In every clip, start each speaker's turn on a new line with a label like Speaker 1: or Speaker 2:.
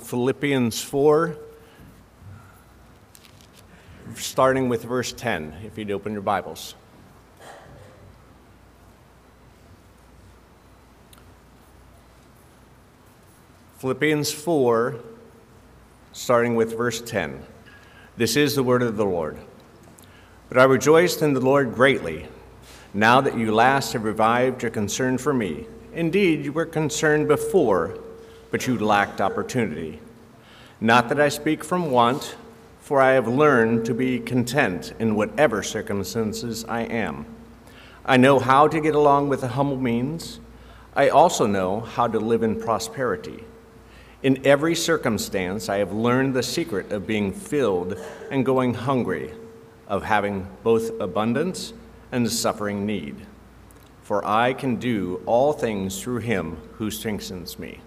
Speaker 1: Philippians 4, starting with verse 10, if you'd open your Bibles. Philippians 4, starting with verse 10. This is the word of the Lord. But I rejoiced in the Lord greatly, now that you last have revived your concern for me. Indeed, you were concerned before, but you lacked opportunity. Not that I speak from want, for I have learned to be content in whatever circumstances I am. I know how to get along with the humble means. I also know how to live in prosperity. In every circumstance, I have learned the secret of being filled and going hungry, of having both abundance and suffering need. For I can do all things through him who strengthens me.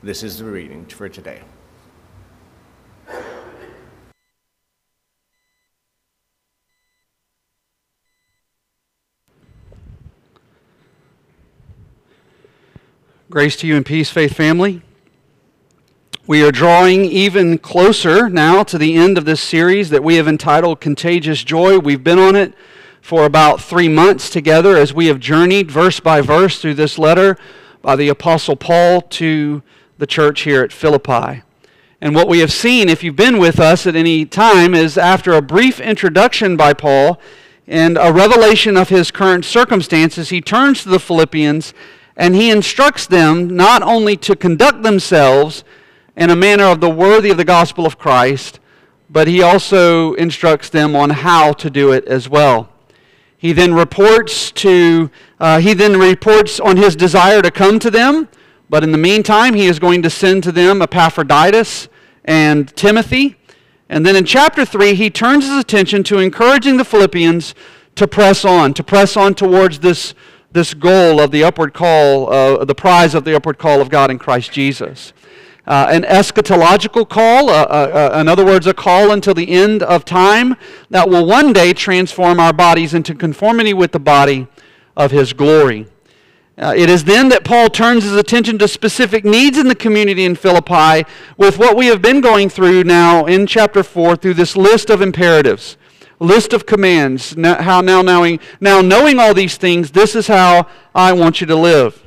Speaker 1: This is the reading for today.
Speaker 2: Grace to you and peace, faith family. We are drawing even closer now to the end of this series that we have entitled Contagious Joy. We've been on it for about three months together as we have journeyed verse by verse through this letter by the Apostle Paul to the church here at Philippi. And what we have seen, if you've been with us at any time, is after a brief introduction by Paul and a revelation of his current circumstances, he turns to the Philippians and he instructs them not only to conduct themselves in a manner of the worthy of the gospel of Christ, but he also instructs them on how to do it as well. He then reports to uh, he then reports on his desire to come to them, but in the meantime he is going to send to them Epaphroditus and Timothy. And then in chapter 3 he turns his attention to encouraging the Philippians to press on, to press on towards this this goal of the upward call, uh, the prize of the upward call of God in Christ Jesus uh, an eschatological call, uh, uh, uh, in other words, a call until the end of time that will one day transform our bodies into conformity with the body of His glory. Uh, it is then that Paul turns his attention to specific needs in the community in Philippi with what we have been going through now in chapter 4 through this list of imperatives, list of commands. Now, how now knowing, now knowing all these things, this is how I want you to live.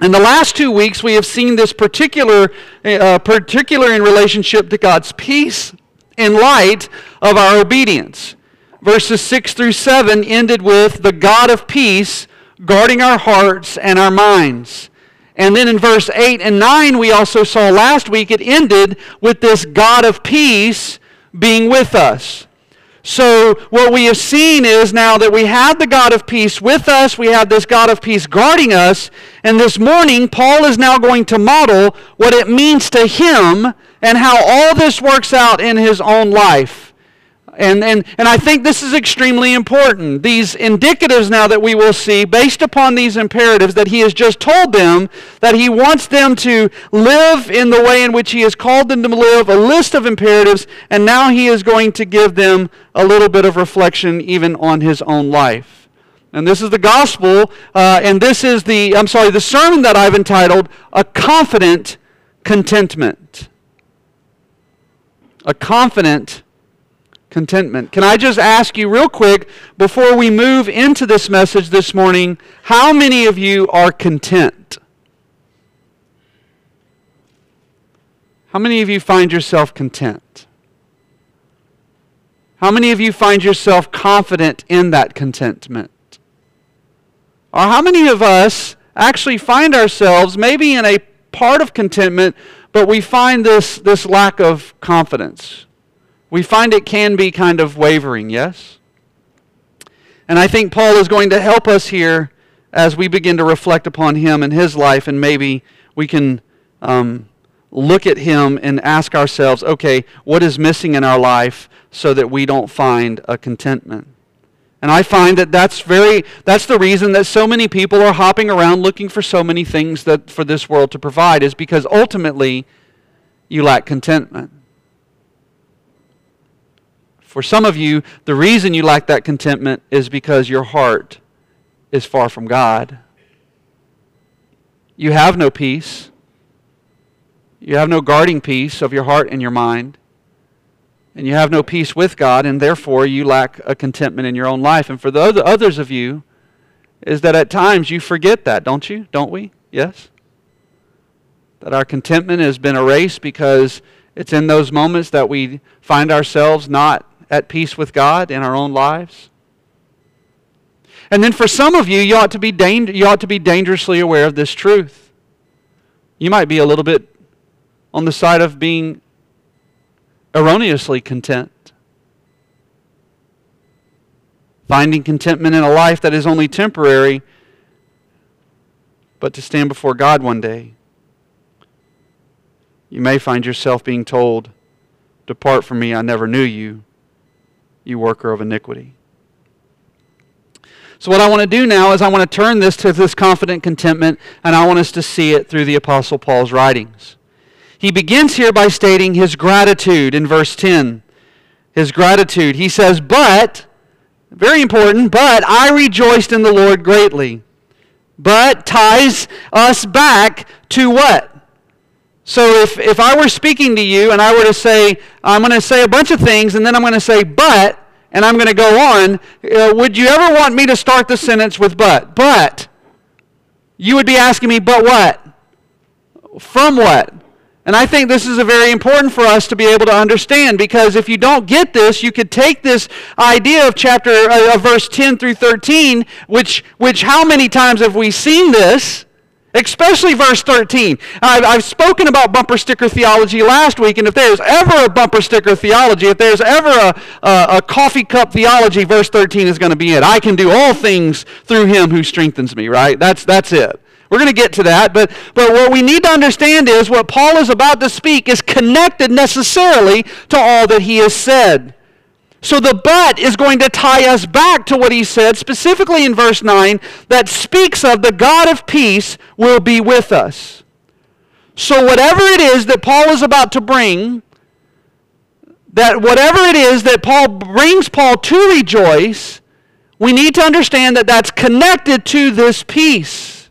Speaker 2: In the last two weeks, we have seen this particular, uh, particular in relationship to God's peace in light of our obedience. Verses 6 through 7 ended with the God of peace guarding our hearts and our minds. And then in verse 8 and 9, we also saw last week, it ended with this God of peace being with us. So, what we have seen is now that we have the God of peace with us, we have this God of peace guarding us, and this morning, Paul is now going to model what it means to him and how all this works out in his own life. And, and, and I think this is extremely important. These indicatives now that we will see, based upon these imperatives that he has just told them, that he wants them to live in the way in which he has called them to live, a list of imperatives, and now he is going to give them a little bit of reflection even on his own life. And this is the gospel, uh, and this is the, I'm sorry, the sermon that I've entitled, A Confident Contentment. A Confident contentment. Can I just ask you, real quick, before we move into this message this morning, how many of you are content? How many of you find yourself content? How many of you find yourself confident in that contentment? Or how many of us actually find ourselves maybe in a part of contentment, but we find this, this lack of confidence? We find it can be kind of wavering, yes? And I think Paul is going to help us here as we begin to reflect upon him and his life, and maybe we can um, look at him and ask ourselves, okay, what is missing in our life so that we don't find a contentment? And I find that that's very that's the reason that so many people are hopping around looking for so many things that for this world to provide is because ultimately you lack contentment. For some of you, the reason you lack that contentment is because your heart is far from God. You have no peace. You have no guarding peace of your heart and your mind. And you have no peace with God, and therefore you lack a contentment in your own life. And for the other, others of you, is that at times you forget that, don't you? Don't we? Yes? That our contentment has been erased because it's in those moments that we find ourselves not at peace with God in our own lives. And then for some of you, you ought to be, dang- you ought to be dangerously aware of this truth. You might be a little bit on the side of being erroneously content. Finding contentment in a life that is only temporary, but to stand before God one day. You may find yourself being told, Depart from me, I never knew you, you worker of iniquity. So, what I want to do now is I want to turn this to this confident contentment, and I want us to see it through the Apostle Paul's writings. He begins here by stating his gratitude in verse 10. His gratitude. He says, But, very important, but I rejoiced in the Lord greatly. But ties us back to what? So if, if I were speaking to you and I were to say, I'm going to say a bunch of things and then I'm going to say, but, and I'm going to go on, uh, would you ever want me to start the sentence with but? But. You would be asking me, but what? From what? And I think this is a very important for us to be able to understand because if you don't get this, you could take this idea of chapter uh, of verse 10 through 13, which which how many times have we seen this? Especially verse 13. I've, I've, spoken about bumper sticker theology last week, and if there's ever a bumper sticker theology, if there's ever a, a, a coffee cup theology, verse 13 is going to be it. I can do all things through him who strengthens me, right? That's, that's it. We're going to get to that, but, but what we need to understand is what Paul is about to speak is connected necessarily to all that he has said. So the but is going to tie us back to what he said, specifically in verse 9, that speaks of the God of peace will be with us. So whatever it is that Paul is about to bring, that whatever it is that Paul brings Paul to rejoice, we need to understand that that's connected to this peace.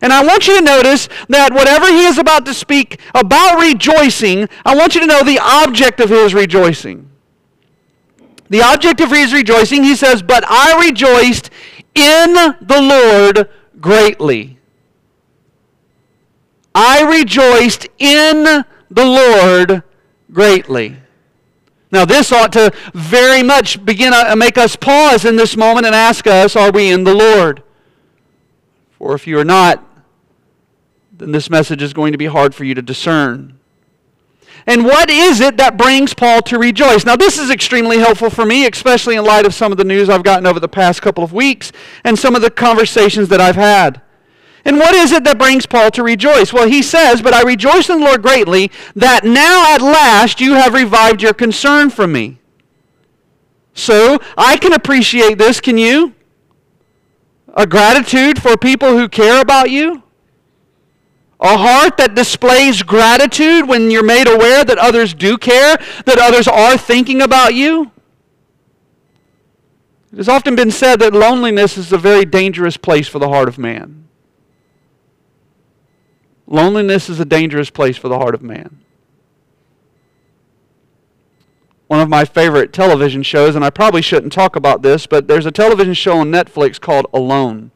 Speaker 2: And I want you to notice that whatever he is about to speak about rejoicing, I want you to know the object of his rejoicing the object of his rejoicing, he says, But I rejoiced in the Lord greatly. I rejoiced in the Lord greatly. Now, this ought to very much begin to make us pause in this moment and ask us, Are we in the Lord? For if you are not, then this message is going to be hard for you to discern. And what is it that brings Paul to rejoice? Now, this is extremely helpful for me, especially in light of some of the news I've gotten over the past couple of weeks and some of the conversations that I've had. And what is it that brings Paul to rejoice? Well, he says, But I rejoice in the Lord greatly that now at last you have revived your concern for me. So I can appreciate this, can you? A gratitude for people who care about you? A heart that displays gratitude when you're made aware that others do care, that others are thinking about you. It has often been said that loneliness is a very dangerous place for the heart of man. Loneliness is a dangerous place for the heart of man. One of my favorite television shows, and I probably shouldn't talk about this, but there's a television show on Netflix called Alone.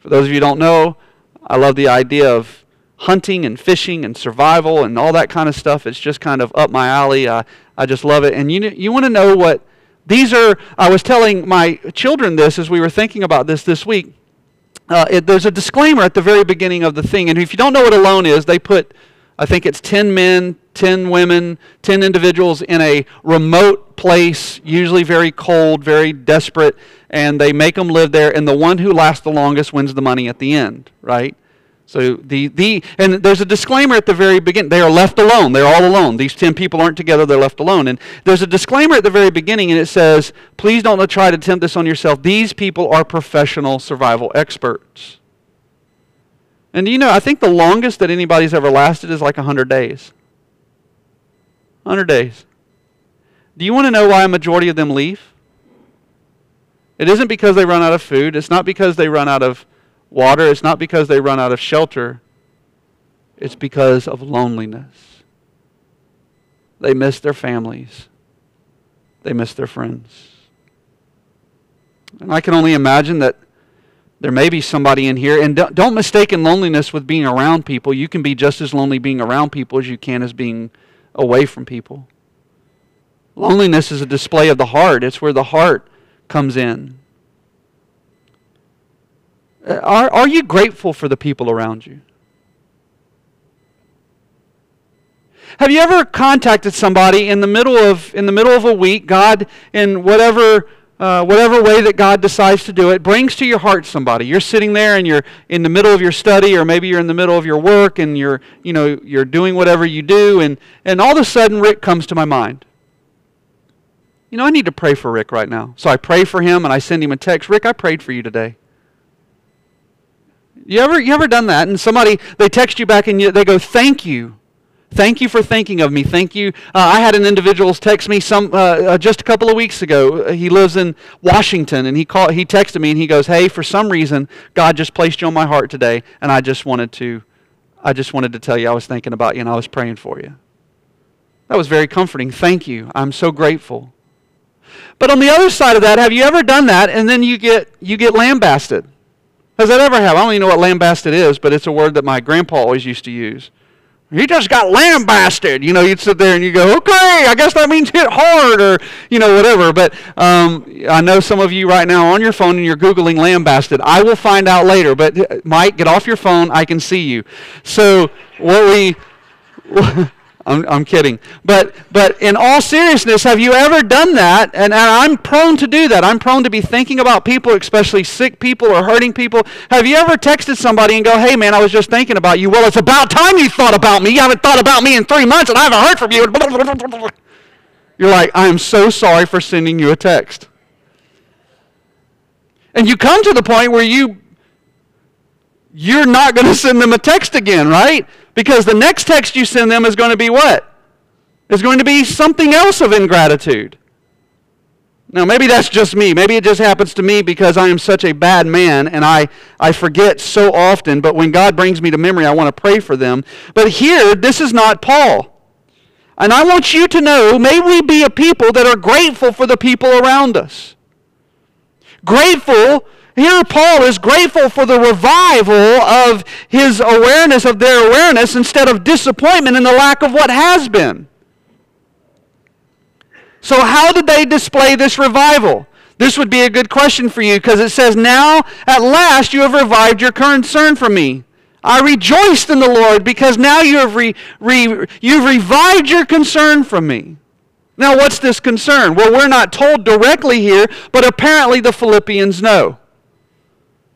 Speaker 2: For those of you who don't know, I love the idea of hunting and fishing and survival and all that kind of stuff. It's just kind of up my alley. I, I just love it. And you, you want to know what these are? I was telling my children this as we were thinking about this this week. Uh, it, there's a disclaimer at the very beginning of the thing. And if you don't know what alone is, they put, I think it's 10 men, 10 women, 10 individuals in a remote place, usually very cold, very desperate, and they make them live there. And the one who lasts the longest wins the money at the end, right? So the, the and there's a disclaimer at the very beginning. They are left alone. They're all alone. These ten people aren't together. They're left alone. And there's a disclaimer at the very beginning, and it says, "Please don't try to attempt this on yourself. These people are professional survival experts." And you know, I think the longest that anybody's ever lasted is like 100 days. 100 days. Do you want to know why a majority of them leave? It isn't because they run out of food. It's not because they run out of water, it's not because they run out of shelter. it's because of loneliness. They miss their families, they miss their friends. And I can only imagine that there may be somebody in here, and don't, don't mistaken loneliness with being around people. You can be just as lonely being around people as you can as being away from people. Loneliness is a display of the heart, it's where the heart comes in. Uh, are, are you grateful for the people around you? Have you ever contacted somebody in the middle of in the middle of a week? God, in whatever uh, whatever way that God decides to do it, brings to your heart somebody. You're sitting there and you're in the middle of your study, or maybe you're in the middle of your work, and you're you know you're doing whatever you do, and and all of a sudden Rick comes to my mind. You know, I need to pray for Rick right now. So I pray for him and I send him a text. Rick, I prayed for you today. You ever you ever done that? And somebody they text you back and you, they go, "Thank you." Thank you for thinking of me. Thank you. Uh, I had an individual text me some uh, uh, just a couple of weeks ago. He lives in Washington, and he called. He texted me, and he goes, "Hey, for some reason, God just placed you on my heart today, and I just wanted to, I just wanted to tell you I was thinking about you, and I was praying for you." That was very comforting. Thank you. I'm so grateful. But on the other side of that, have you ever done that, and then you get you get lambasted? Has that ever happened? I don't even know what lambasted is, but it's a word that my grandpa always used to use. He just got lambasted. You know, you'd sit there and you go, okay, I guess that means hit hard or, you know, whatever. But um, I know some of you right now on your phone and you're Googling lambasted. I will find out later. But uh, Mike, get off your phone. I can see you. So what we. I'm, I'm kidding. But, but in all seriousness, have you ever done that? And, and I'm prone to do that. I'm prone to be thinking about people, especially sick people or hurting people. Have you ever texted somebody and go, hey, man, I was just thinking about you? Well, it's about time you thought about me. You haven't thought about me in three months, and I haven't heard from you. You're like, I am so sorry for sending you a text. And you come to the point where you you're not going to send them a text again, right? Because the next text you send them is going to be what? Is going to be something else of ingratitude. Now, maybe that's just me. Maybe it just happens to me because I am such a bad man and I, I forget so often. But when God brings me to memory, I want to pray for them. But here, this is not Paul. And I want you to know may we be a people that are grateful for the people around us. Grateful here, Paul is grateful for the revival of his awareness, of their awareness, instead of disappointment in the lack of what has been. So, how did they display this revival? This would be a good question for you because it says, Now at last you have revived your concern for me. I rejoiced in the Lord because now you have re, re, you've revived your concern for me. Now, what's this concern? Well, we're not told directly here, but apparently the Philippians know.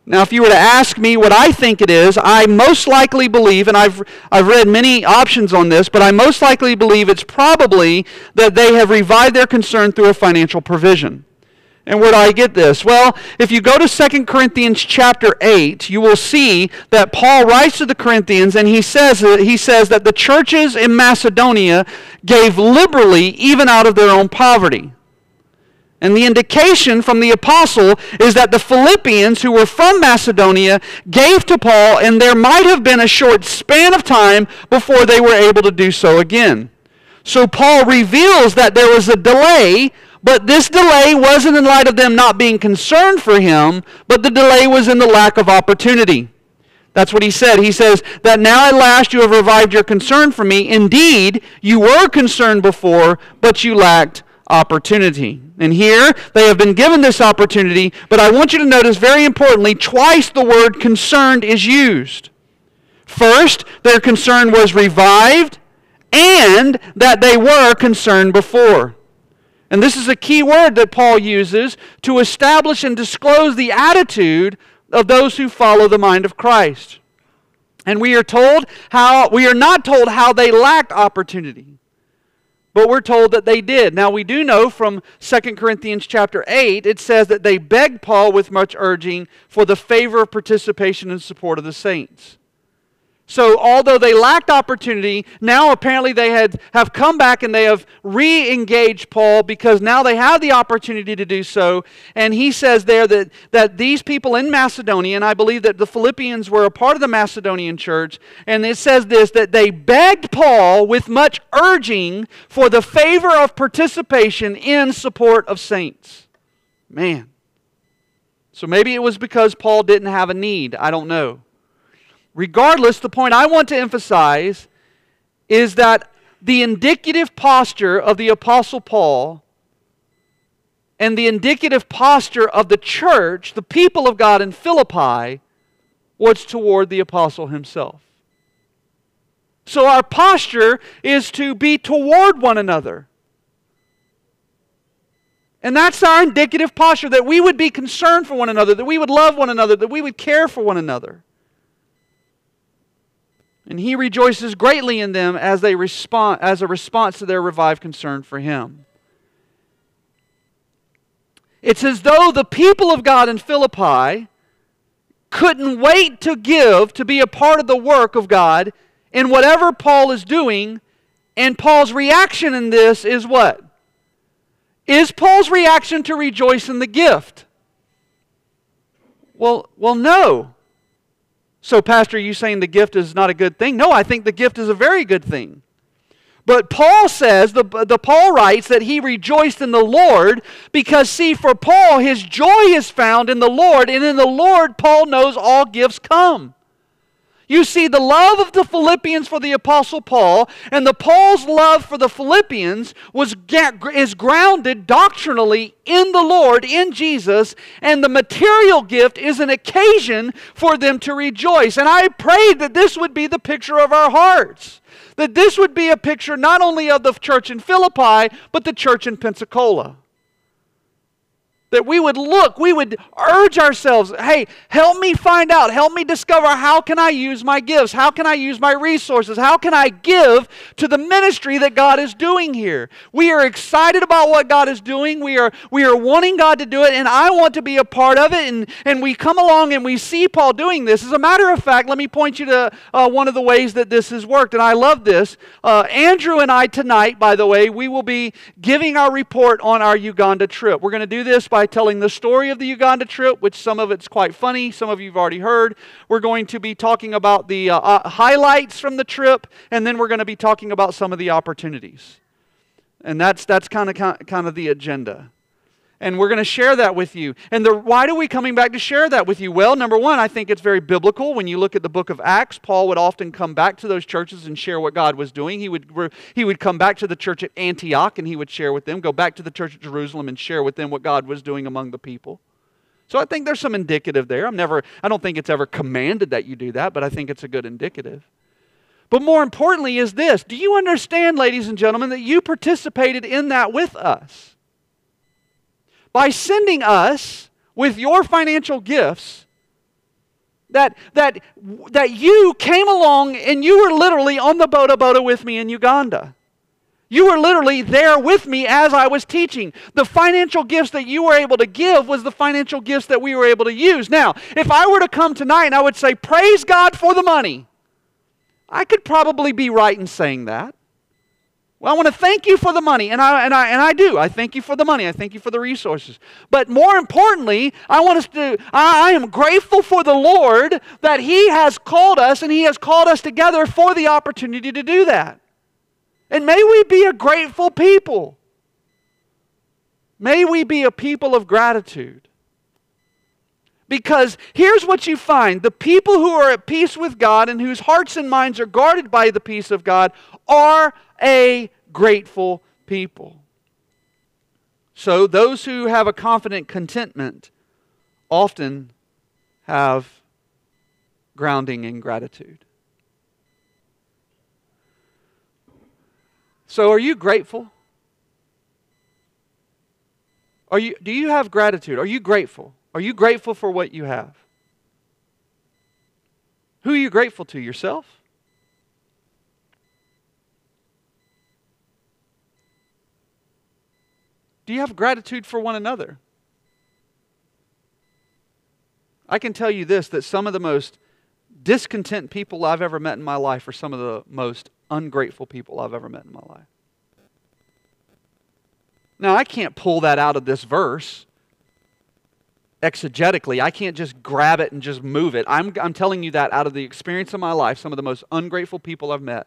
Speaker 2: Now, if you were to ask me what I think it is, I most likely believe, and I've, I've read many options on this, but I most likely believe it's probably that they have revived their concern through a financial provision. And where do I get this? Well, if you go to 2 Corinthians chapter 8, you will see that Paul writes to the Corinthians and he says, he says that the churches in Macedonia gave liberally even out of their own poverty. And the indication from the apostle is that the Philippians, who were from Macedonia, gave to Paul, and there might have been a short span of time before they were able to do so again. So Paul reveals that there was a delay, but this delay wasn't in light of them not being concerned for him, but the delay was in the lack of opportunity. That's what he said. He says that now at last you have revived your concern for me. Indeed, you were concerned before, but you lacked opportunity. And here they have been given this opportunity, but I want you to notice very importantly, twice the word concerned is used. First, their concern was revived, and that they were concerned before. And this is a key word that Paul uses to establish and disclose the attitude of those who follow the mind of Christ. And we are told how we are not told how they lacked opportunity. But we're told that they did. Now we do know from 2 Corinthians chapter 8, it says that they begged Paul with much urging for the favor of participation and support of the saints. So, although they lacked opportunity, now apparently they had, have come back and they have re engaged Paul because now they have the opportunity to do so. And he says there that, that these people in Macedonia, and I believe that the Philippians were a part of the Macedonian church, and it says this that they begged Paul with much urging for the favor of participation in support of saints. Man. So maybe it was because Paul didn't have a need. I don't know. Regardless, the point I want to emphasize is that the indicative posture of the Apostle Paul and the indicative posture of the church, the people of God in Philippi, was toward the Apostle himself. So our posture is to be toward one another. And that's our indicative posture that we would be concerned for one another, that we would love one another, that we would care for one another. And he rejoices greatly in them as they respond as a response to their revived concern for him. It's as though the people of God in Philippi couldn't wait to give to be a part of the work of God in whatever Paul is doing, and Paul's reaction in this is what? Is Paul's reaction to rejoice in the gift? Well, well no. So, Pastor, are you saying the gift is not a good thing? No, I think the gift is a very good thing. But Paul says, the, the Paul writes that he rejoiced in the Lord because, see, for Paul, his joy is found in the Lord, and in the Lord, Paul knows all gifts come. You see, the love of the Philippians for the Apostle Paul and the Paul's love for the Philippians was, is grounded doctrinally in the Lord, in Jesus, and the material gift is an occasion for them to rejoice. And I prayed that this would be the picture of our hearts. That this would be a picture not only of the church in Philippi, but the church in Pensacola. That we would look, we would urge ourselves, hey, help me find out, help me discover how can I use my gifts? How can I use my resources? How can I give to the ministry that God is doing here? We are excited about what God is doing. We are, we are wanting God to do it, and I want to be a part of it. And, and we come along and we see Paul doing this. As a matter of fact, let me point you to uh, one of the ways that this has worked, and I love this. Uh, Andrew and I tonight, by the way, we will be giving our report on our Uganda trip. We're going to do this by by telling the story of the Uganda trip, which some of it's quite funny, some of you have already heard. We're going to be talking about the uh, uh, highlights from the trip, and then we're going to be talking about some of the opportunities. And that's, that's kind of, kind of the agenda. And we're going to share that with you. And the, why are we coming back to share that with you? Well, number one, I think it's very biblical. When you look at the book of Acts, Paul would often come back to those churches and share what God was doing. He would, he would come back to the church at Antioch and he would share with them, go back to the church at Jerusalem and share with them what God was doing among the people. So I think there's some indicative there. I'm never, I don't think it's ever commanded that you do that, but I think it's a good indicative. But more importantly, is this do you understand, ladies and gentlemen, that you participated in that with us? By sending us with your financial gifts that, that, that you came along and you were literally on the boda boda with me in Uganda. You were literally there with me as I was teaching. The financial gifts that you were able to give was the financial gifts that we were able to use. Now, if I were to come tonight and I would say, Praise God for the money, I could probably be right in saying that. Well, I want to thank you for the money, and I, and, I, and I do. I thank you for the money. I thank you for the resources. But more importantly, I want us to, I, I am grateful for the Lord that He has called us and He has called us together for the opportunity to do that. And may we be a grateful people. May we be a people of gratitude. Because here's what you find the people who are at peace with God and whose hearts and minds are guarded by the peace of God are a grateful people. So, those who have a confident contentment often have grounding in gratitude. So, are you grateful? Are you, do you have gratitude? Are you grateful? Are you grateful for what you have? Who are you grateful to? Yourself? Do you have gratitude for one another? I can tell you this that some of the most discontent people I've ever met in my life are some of the most ungrateful people I've ever met in my life. Now, I can't pull that out of this verse exegetically. I can't just grab it and just move it. I'm, I'm telling you that out of the experience of my life, some of the most ungrateful people I've met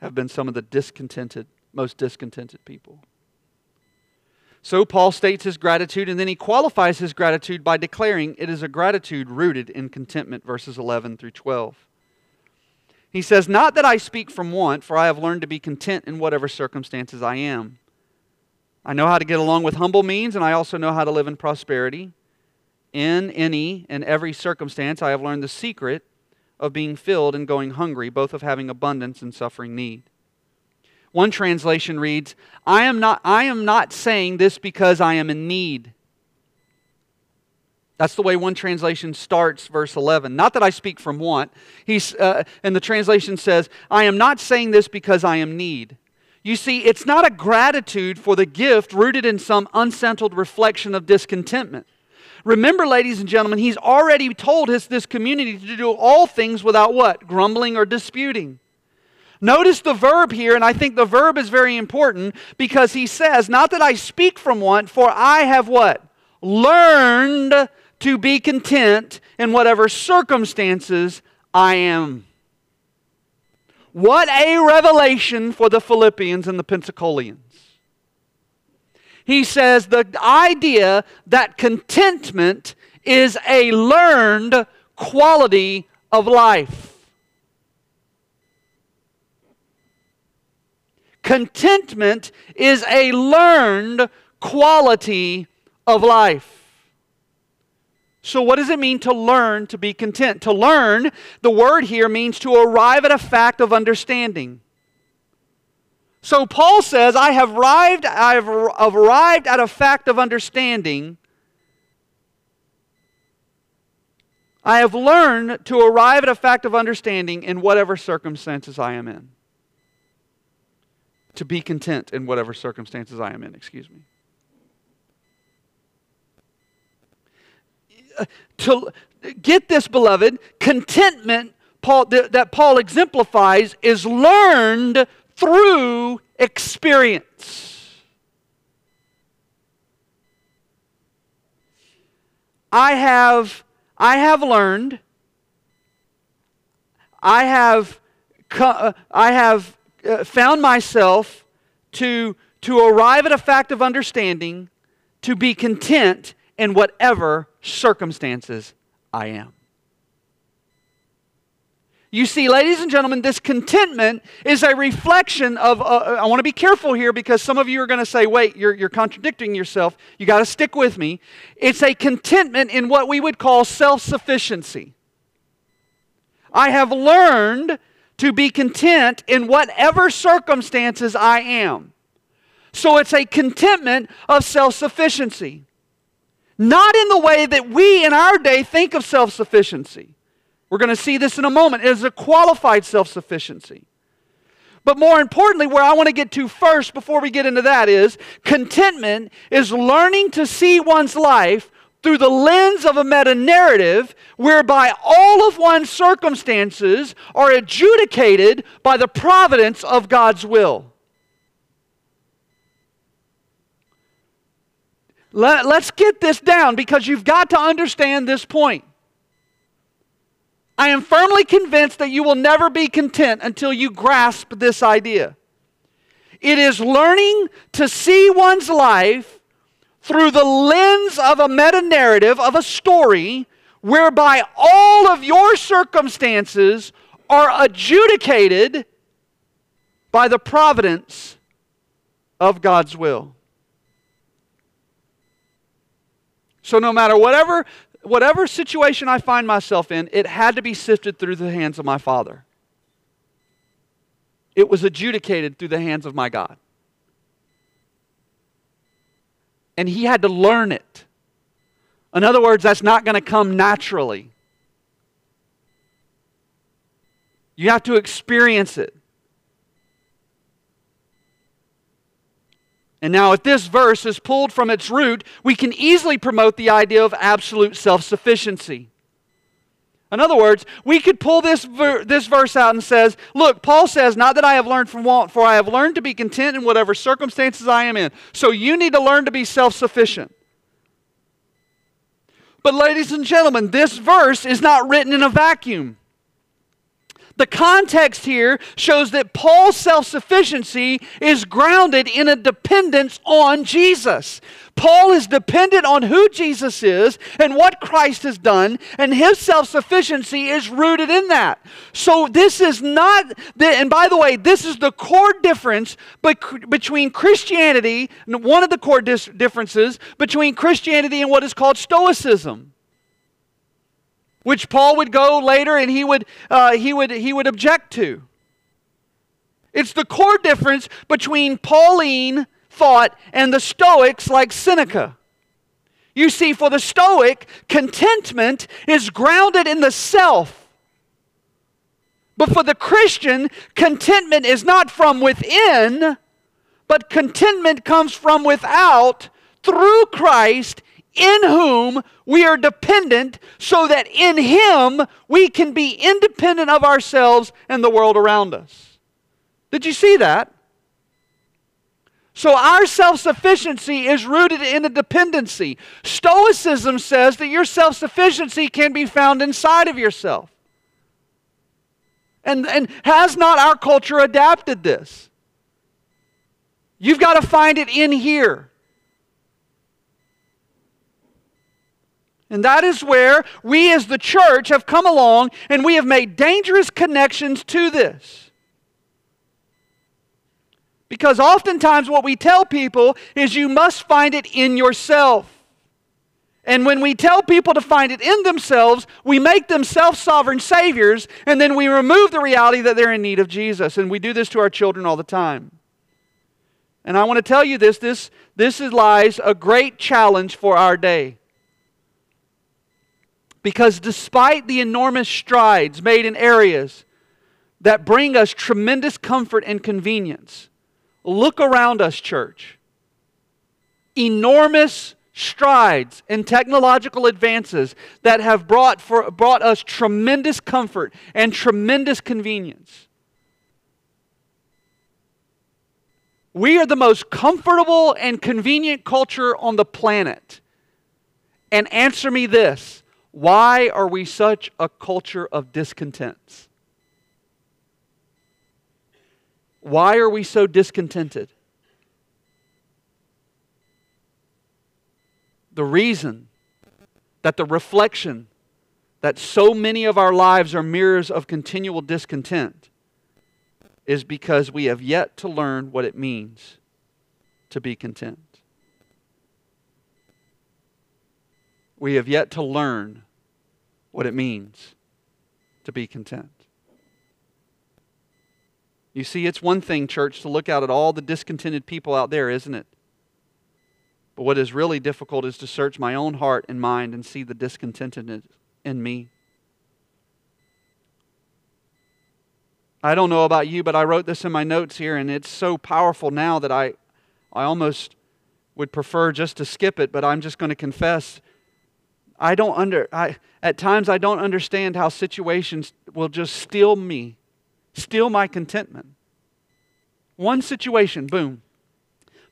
Speaker 2: have been some of the discontented, most discontented people. So Paul states his gratitude, and then he qualifies his gratitude by declaring it is a gratitude rooted in contentment, verses 11 through 12. He says, Not that I speak from want, for I have learned to be content in whatever circumstances I am. I know how to get along with humble means, and I also know how to live in prosperity. In any and every circumstance, I have learned the secret of being filled and going hungry, both of having abundance and suffering need. One translation reads, I am not, I am not saying this because I am in need. That's the way one translation starts verse 11. Not that I speak from want. He's, uh, and the translation says, I am not saying this because I am need. You see, it's not a gratitude for the gift rooted in some unsettled reflection of discontentment. Remember, ladies and gentlemen, he's already told his, this community to do all things without what? Grumbling or disputing. Notice the verb here, and I think the verb is very important because he says, Not that I speak from want, for I have what? Learned to be content in whatever circumstances I am. What a revelation for the Philippians and the Pensacolians. He says the idea that contentment is a learned quality of life. Contentment is a learned quality of life. So, what does it mean to learn to be content? To learn, the word here means to arrive at a fact of understanding. So, Paul says, I have arrived, I have arrived at a fact of understanding. I have learned to arrive at a fact of understanding in whatever circumstances I am in to be content in whatever circumstances I am in, excuse me. Uh, to get this, beloved, contentment Paul, that Paul exemplifies is learned through experience. I have, I have learned, I have, uh, I have uh, found myself to, to arrive at a fact of understanding, to be content in whatever circumstances I am. You see, ladies and gentlemen, this contentment is a reflection of. Uh, uh I want to be careful here because some of you are going to say, wait, you're, you're contradicting yourself. You got to stick with me. It's a contentment in what we would call self sufficiency. I have learned to be content in whatever circumstances I am. So it's a contentment of self sufficiency. Not in the way that we in our day think of self sufficiency. We're going to see this in a moment. It is a qualified self sufficiency. But more importantly, where I want to get to first before we get into that is contentment is learning to see one's life through the lens of a meta narrative whereby all of one's circumstances are adjudicated by the providence of God's will. Let, us get this down because you've got to understand this point. I am firmly convinced that you will never be content until you grasp this idea. It is learning to see one's life through the lens of a meta narrative, of a story, whereby all of your circumstances are adjudicated by the providence of God's will. So no matter whatever whatever situation I find myself in, it had to be sifted through the hands of my Father. It was adjudicated through the hands of my God and he had to learn it. In other words, that's not going to come naturally. You have to experience it. And now, if this verse is pulled from its root, we can easily promote the idea of absolute self sufficiency. In other words, we could pull this, ver- this verse out and says, look, Paul says, not that I have learned from want, for I have learned to be content in whatever circumstances I am in. So you need to learn to be self-sufficient. But ladies and gentlemen, this verse is not written in a vacuum. The context here shows that Paul's self sufficiency is grounded in a dependence on Jesus. Paul is dependent on who Jesus is and what Christ has done, and his self sufficiency is rooted in that. So, this is not, the, and by the way, this is the core difference between Christianity, one of the core differences between Christianity and what is called Stoicism which Paul would go later and he would, uh, he would, he would object to. It's the core difference between Pauline thought and the Stoics like Seneca. You see, for the Stoic, contentment is grounded in the self. But for the Christian, contentment is not from within, but contentment comes from without through Christ in whom we are dependent, so that in Him we can be independent of ourselves and the world around us. Did you see that? So, our self sufficiency is rooted in a dependency. Stoicism says that your self sufficiency can be found inside of yourself. And, and has not our culture adapted this? You've got to find it in here. And that is where we as the church have come along and we have made dangerous connections to this. Because oftentimes what we tell people is you must find it in yourself. And when we tell people to find it in themselves, we make them self sovereign saviors, and then we remove the reality that they're in need of Jesus. And we do this to our children all the time. And I want to tell you this this, this lies a great challenge for our day. Because despite the enormous strides made in areas that bring us tremendous comfort and convenience, look around us, church. Enormous strides and technological advances that have brought, for, brought us tremendous comfort and tremendous convenience. We are the most comfortable and convenient culture on the planet. And answer me this why are we such a culture of discontents? Why are we so discontented? The reason that the reflection that so many of our lives are mirrors of continual discontent is because we have yet to learn what it means to be content. We have yet to learn what it means to be content. You see, it's one thing, church, to look out at all the discontented people out there, isn't it? But what is really difficult is to search my own heart and mind and see the discontentedness in me. I don't know about you, but I wrote this in my notes here, and it's so powerful now that I, I almost would prefer just to skip it, but I'm just going to confess I don't under I at times I don't understand how situations will just steal me, steal my contentment. One situation, boom.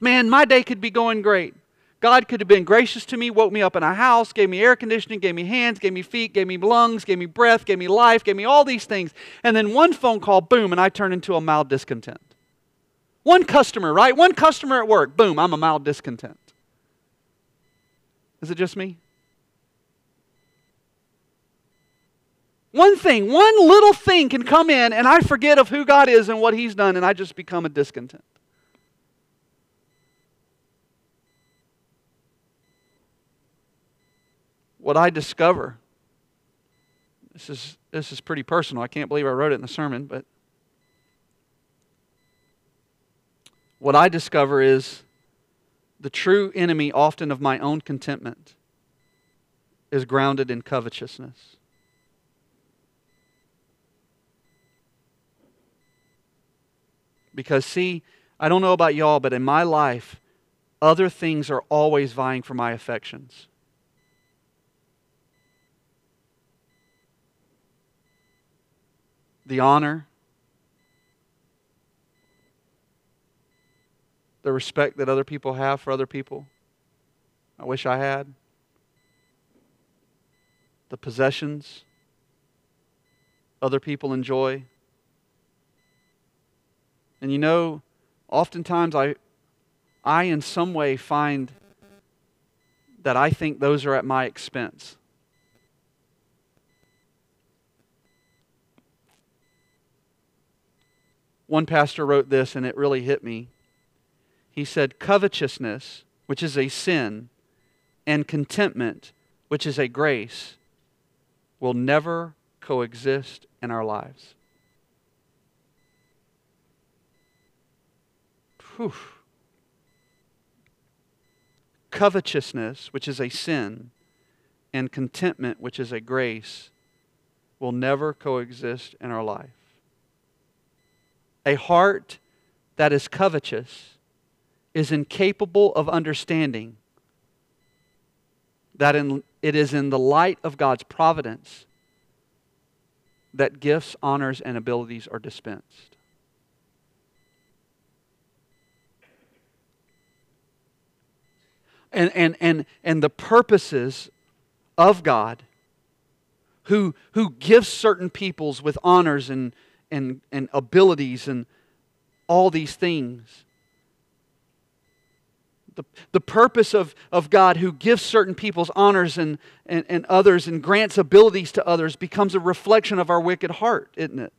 Speaker 2: Man, my day could be going great. God could have been gracious to me, woke me up in a house, gave me air conditioning, gave me hands, gave me feet, gave me lungs, gave me breath, gave me life, gave me all these things. And then one phone call, boom, and I turn into a mild discontent. One customer, right? One customer at work, boom, I'm a mild discontent. Is it just me? One thing, one little thing can come in, and I forget of who God is and what He's done, and I just become a discontent. What I discover, this is, this is pretty personal. I can't believe I wrote it in the sermon, but what I discover is the true enemy, often of my own contentment, is grounded in covetousness. Because, see, I don't know about y'all, but in my life, other things are always vying for my affections. The honor, the respect that other people have for other people. I wish I had. The possessions other people enjoy. And you know, oftentimes I, I in some way find that I think those are at my expense. One pastor wrote this and it really hit me. He said, Covetousness, which is a sin, and contentment, which is a grace, will never coexist in our lives. Whew. Covetousness, which is a sin, and contentment, which is a grace, will never coexist in our life. A heart that is covetous is incapable of understanding that in, it is in the light of God's providence that gifts, honors, and abilities are dispensed. And, and, and, and the purposes of God who, who gives certain peoples with honors and, and, and abilities and all these things the, the purpose of, of God who gives certain people's honors and, and, and others and grants abilities to others becomes a reflection of our wicked heart, isn't it?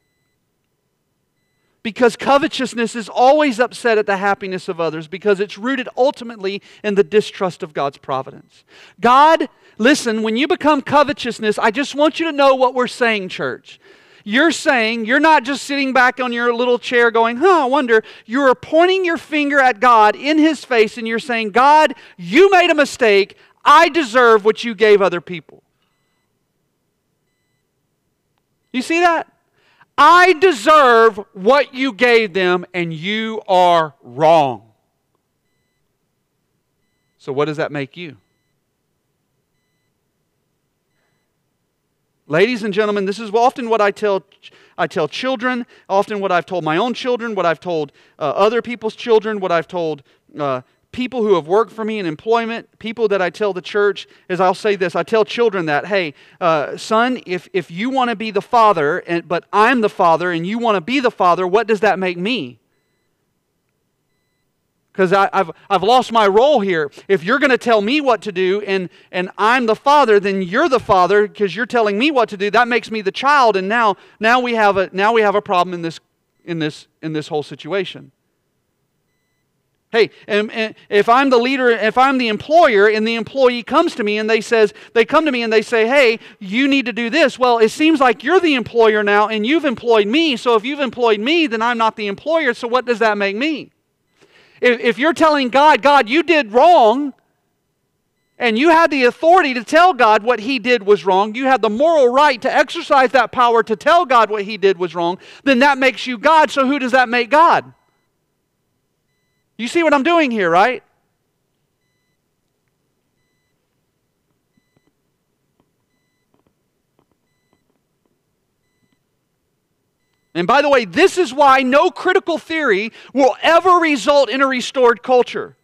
Speaker 2: Because covetousness is always upset at the happiness of others because it's rooted ultimately in the distrust of God's providence. God, listen, when you become covetousness, I just want you to know what we're saying, church. You're saying, you're not just sitting back on your little chair going, huh, I wonder. You're pointing your finger at God in His face and you're saying, God, you made a mistake. I deserve what you gave other people. You see that? I deserve what you gave them, and you are wrong. So, what does that make you? Ladies and gentlemen, this is often what I tell, I tell children, often what I've told my own children, what I've told uh, other people's children, what I've told uh, people who have worked for me in employment, people that I tell the church, is I'll say this I tell children that, hey, uh, son, if, if you want to be the father, and, but I'm the father, and you want to be the father, what does that make me? because I've, I've lost my role here. If you're going to tell me what to do and, and I'm the father, then you're the father because you're telling me what to do. That makes me the child, and now, now, we, have a, now we have a problem in this, in this, in this whole situation. Hey, and, and eh, if I'm the leader, if I'm the employer, and the employee comes to me and they says they come to me and they say, "Hey, you need to do this." Well, it seems like you're the employer now, and you've employed me. So if you've employed me, then I'm not the employer. So what does that make me? If you're telling God, God, you did wrong, and you had the authority to tell God what he did was wrong, you had the moral right to exercise that power to tell God what he did was wrong, then that makes you God. So who does that make God? You see what I'm doing here, right? And by the way, this is why no critical theory will ever result in a restored culture.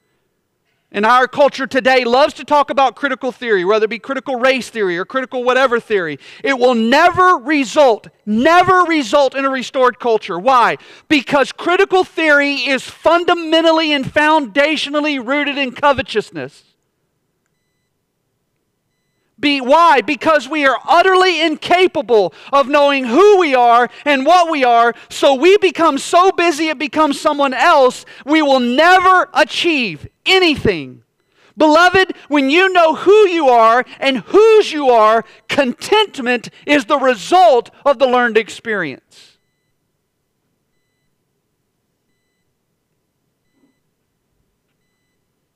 Speaker 2: And our culture today loves to talk about critical theory, whether it be critical race theory or critical whatever theory. It will never result, never result in a restored culture. Why? Because critical theory is fundamentally and foundationally rooted in covetousness. Be, why? Because we are utterly incapable of knowing who we are and what we are, so we become so busy it becomes someone else, we will never achieve anything. Beloved, when you know who you are and whose you are, contentment is the result of the learned experience.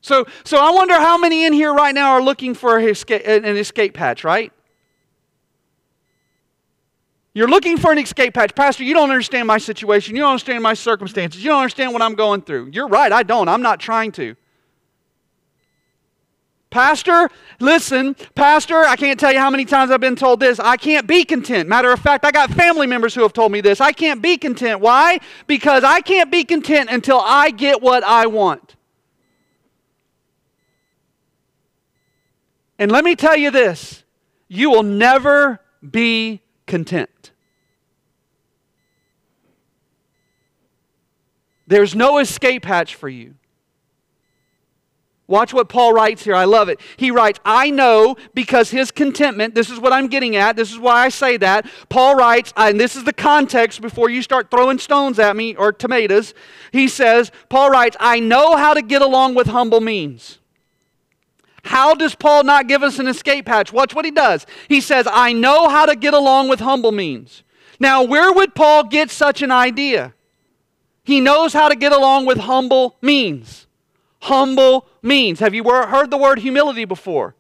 Speaker 2: So, so I wonder how many in here right now are looking for an escape hatch, right? You're looking for an escape hatch. Pastor, you don't understand my situation. You don't understand my circumstances. You don't understand what I'm going through. You're right, I don't. I'm not trying to. Pastor, listen, Pastor, I can't tell you how many times I've been told this. I can't be content. Matter of fact, I got family members who have told me this. I can't be content. Why? Because I can't be content until I get what I want. And let me tell you this you will never be content. There's no escape hatch for you. Watch what Paul writes here. I love it. He writes, I know because his contentment, this is what I'm getting at. This is why I say that. Paul writes, and this is the context before you start throwing stones at me or tomatoes. He says, Paul writes, I know how to get along with humble means. How does Paul not give us an escape hatch? Watch what he does. He says, I know how to get along with humble means. Now, where would Paul get such an idea? He knows how to get along with humble means. Humble means. Have you heard the word humility before?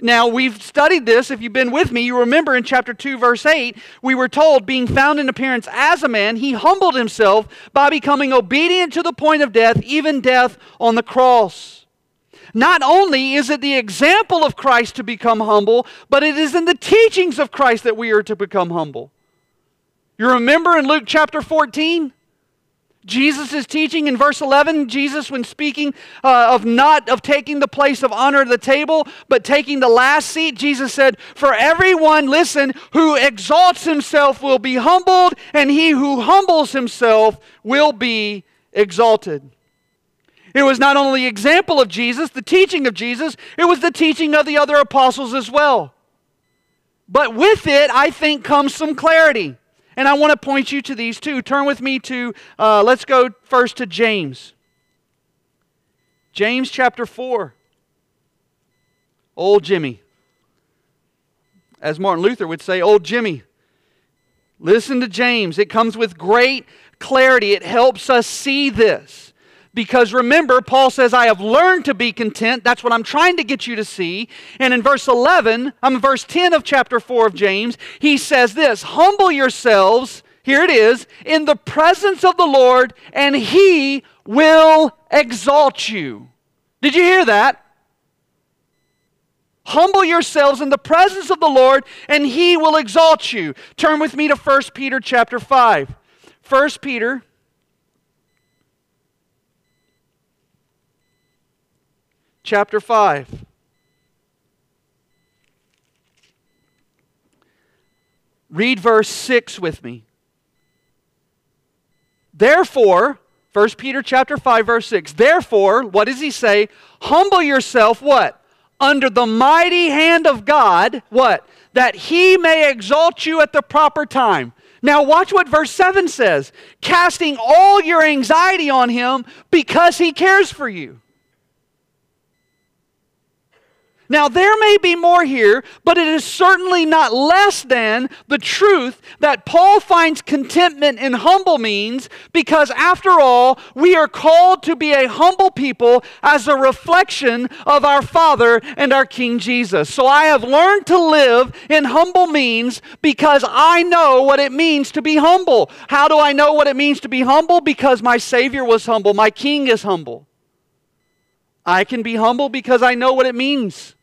Speaker 2: Now, we've studied this. If you've been with me, you remember in chapter 2, verse 8, we were told, being found in appearance as a man, he humbled himself by becoming obedient to the point of death, even death on the cross. Not only is it the example of Christ to become humble, but it is in the teachings of Christ that we are to become humble. You remember in Luke chapter 14? Jesus is teaching in verse 11. Jesus, when speaking uh, of not of taking the place of honor at the table, but taking the last seat, Jesus said, "For everyone, listen, who exalts himself will be humbled, and he who humbles himself will be exalted." It was not only the example of Jesus, the teaching of Jesus, it was the teaching of the other apostles as well. But with it, I think comes some clarity. And I want to point you to these two. Turn with me to, uh, let's go first to James. James chapter 4. Old Jimmy. As Martin Luther would say, Old Jimmy. Listen to James. It comes with great clarity. It helps us see this. Because remember, Paul says, I have learned to be content. That's what I'm trying to get you to see. And in verse 11, I'm in verse 10 of chapter 4 of James, he says this Humble yourselves, here it is, in the presence of the Lord, and he will exalt you. Did you hear that? Humble yourselves in the presence of the Lord, and he will exalt you. Turn with me to 1 Peter chapter 5. 1 Peter chapter 5. Read verse 6 with me. Therefore, 1 Peter chapter 5 verse 6. Therefore, what does he say? Humble yourself what? Under the mighty hand of God, what? That he may exalt you at the proper time. Now watch what verse 7 says. Casting all your anxiety on him because he cares for you. Now, there may be more here, but it is certainly not less than the truth that Paul finds contentment in humble means because, after all, we are called to be a humble people as a reflection of our Father and our King Jesus. So I have learned to live in humble means because I know what it means to be humble. How do I know what it means to be humble? Because my Savior was humble, my King is humble. I can be humble because I know what it means.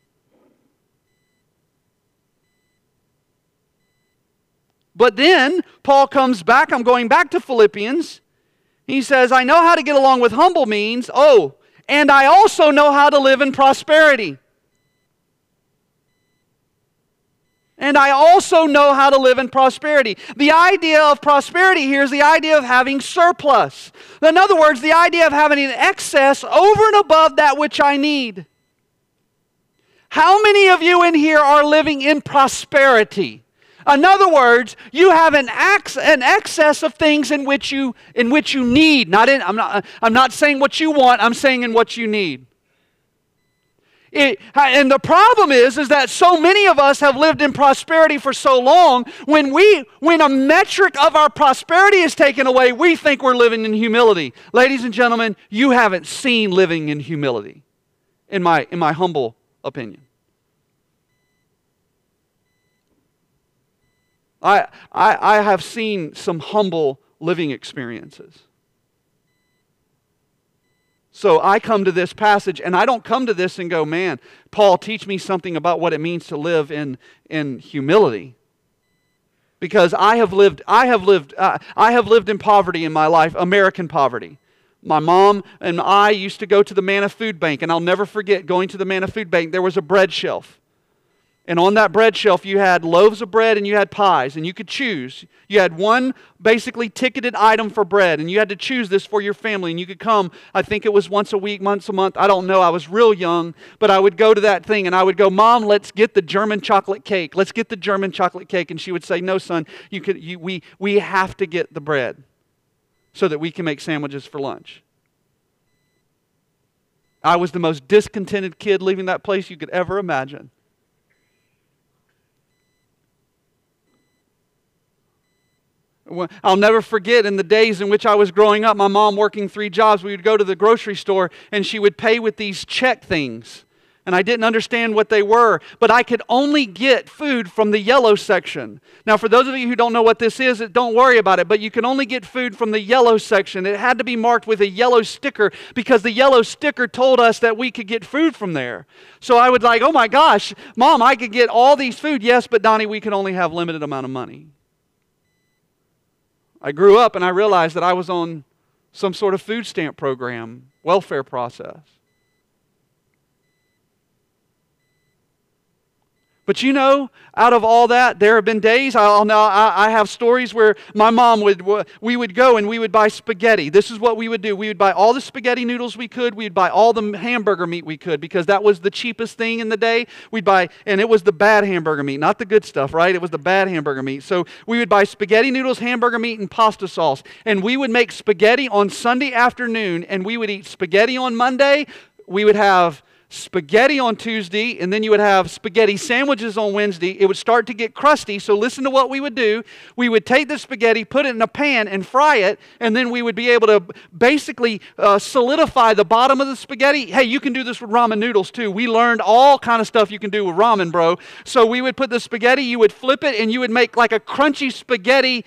Speaker 2: But then Paul comes back. I'm going back to Philippians. He says, I know how to get along with humble means. Oh, and I also know how to live in prosperity. And I also know how to live in prosperity. The idea of prosperity here is the idea of having surplus. In other words, the idea of having an excess over and above that which I need. How many of you in here are living in prosperity? In other words, you have an, ex- an excess of things in which you, in which you need. Not in, I'm, not, I'm not saying what you want, I'm saying in what you need. It, and the problem is, is that so many of us have lived in prosperity for so long. When we, when a metric of our prosperity is taken away, we think we're living in humility. Ladies and gentlemen, you haven't seen living in humility, in my, in my humble opinion. I, I, I have seen some humble living experiences. So I come to this passage and I don't come to this and go, man, Paul, teach me something about what it means to live in, in humility. Because I have lived, I have lived, uh, I have lived in poverty in my life, American poverty. My mom and I used to go to the Manna Food Bank, and I'll never forget going to the Manna Food Bank. There was a bread shelf. And on that bread shelf, you had loaves of bread and you had pies, and you could choose. You had one basically ticketed item for bread, and you had to choose this for your family. And you could come, I think it was once a week, once a month. I don't know. I was real young, but I would go to that thing and I would go, Mom, let's get the German chocolate cake. Let's get the German chocolate cake. And she would say, No, son, you could, you, we, we have to get the bread so that we can make sandwiches for lunch. I was the most discontented kid leaving that place you could ever imagine. I'll never forget in the days in which I was growing up, my mom working three jobs, we would go to the grocery store and she would pay with these check things. And I didn't understand what they were, but I could only get food from the yellow section. Now, for those of you who don't know what this is, don't worry about it, but you can only get food from the yellow section. It had to be marked with a yellow sticker because the yellow sticker told us that we could get food from there. So I would like, oh my gosh, mom, I could get all these food. Yes, but Donnie, we can only have limited amount of money. I grew up and I realized that I was on some sort of food stamp program, welfare process. But you know, out of all that, there have been days. I'll now I, I have stories where my mom would we would go and we would buy spaghetti. This is what we would do. We would buy all the spaghetti noodles we could. We'd buy all the hamburger meat we could because that was the cheapest thing in the day. We'd buy, and it was the bad hamburger meat, not the good stuff, right? It was the bad hamburger meat. So we would buy spaghetti noodles, hamburger meat, and pasta sauce, and we would make spaghetti on Sunday afternoon, and we would eat spaghetti on Monday. We would have spaghetti on Tuesday, and then you would have spaghetti sandwiches on Wednesday. It would start to get crusty. So, listen to what we would do. We would take the spaghetti, put it in a pan, and fry it, and then we would be able to basically uh, solidify the bottom of the spaghetti. Hey, you can do this with ramen noodles too. We learned all kind of stuff you can do with ramen, bro. So, we would put the spaghetti, you would flip it, and you would make like a crunchy spaghetti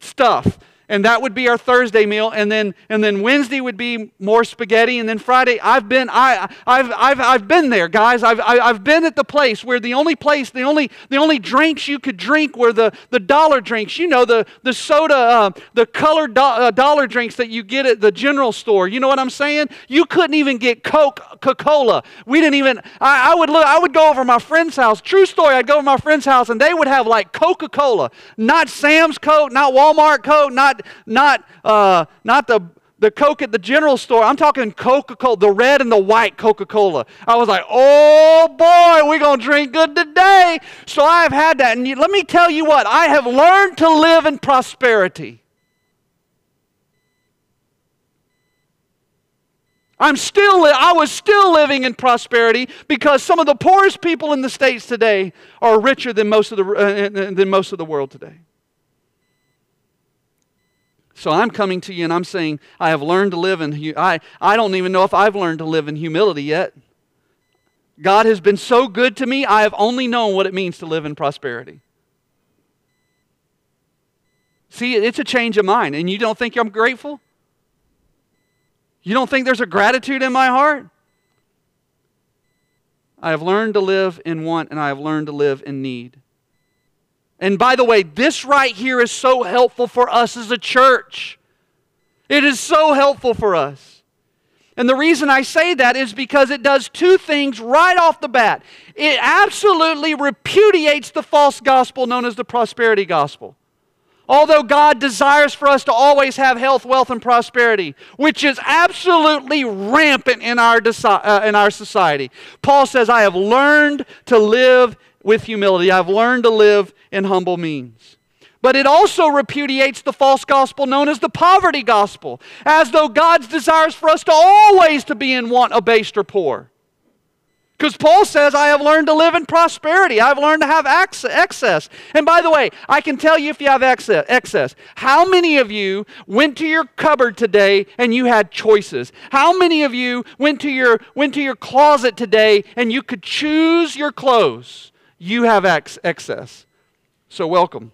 Speaker 2: stuff and that would be our Thursday meal. And then, and then Wednesday would be more spaghetti. And then Friday, I've been, I, I've, I've, I've been there, guys. I've, I've been at the place where the only place, the only, the only drinks you could drink were the, the dollar drinks. You know, the, the soda, uh, the colored do, uh, dollar drinks that you get at the general store. You know what I'm saying? You couldn't even get Coke, Coca-Cola. We didn't even, I, I would look, I would go over my friend's house. True story, I'd go over my friend's house and they would have like Coca-Cola. Not Sam's Coke, not Walmart Coke, not not, uh, not the, the Coke at the general store. I'm talking Coca Cola, the red and the white Coca Cola. I was like, oh boy, we're going to drink good today. So I have had that. And you, let me tell you what, I have learned to live in prosperity. I'm still I was still living in prosperity because some of the poorest people in the states today are richer than most of the, uh, than most of the world today. So I'm coming to you and I'm saying, I have learned to live in, I, I don't even know if I've learned to live in humility yet. God has been so good to me, I have only known what it means to live in prosperity. See, it's a change of mind. And you don't think I'm grateful? You don't think there's a gratitude in my heart? I have learned to live in want and I have learned to live in need. And by the way, this right here is so helpful for us as a church. It is so helpful for us. And the reason I say that is because it does two things right off the bat. It absolutely repudiates the false gospel known as the prosperity gospel. Although God desires for us to always have health, wealth, and prosperity, which is absolutely rampant in our, uh, in our society, Paul says, I have learned to live with humility. I've learned to live in humble means. But it also repudiates the false gospel known as the poverty gospel, as though God's desires for us to always to be in want, abased, or poor. Because Paul says, I have learned to live in prosperity. I've learned to have excess. And by the way, I can tell you if you have excess. How many of you went to your cupboard today and you had choices? How many of you went to your, went to your closet today and you could choose your clothes? You have excess. So, welcome.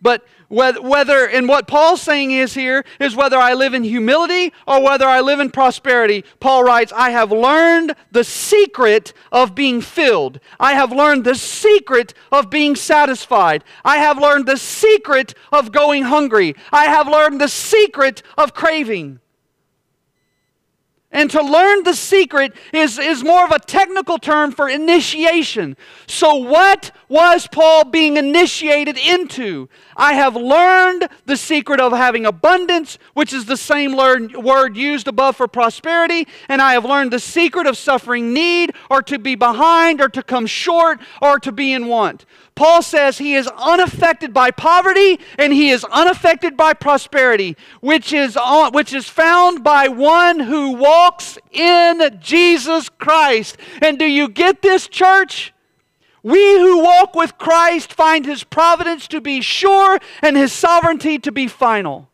Speaker 2: But whether, and what Paul's saying is here, is whether I live in humility or whether I live in prosperity. Paul writes, I have learned the secret of being filled. I have learned the secret of being satisfied. I have learned the secret of going hungry. I have learned the secret of craving. And to learn the secret is, is more of a technical term for initiation. So, what was Paul being initiated into? I have learned the secret of having abundance, which is the same word used above for prosperity, and I have learned the secret of suffering need, or to be behind, or to come short, or to be in want. Paul says he is unaffected by poverty and he is unaffected by prosperity, which is, which is found by one who walks in Jesus Christ. And do you get this, church? We who walk with Christ find his providence to be sure and his sovereignty to be final.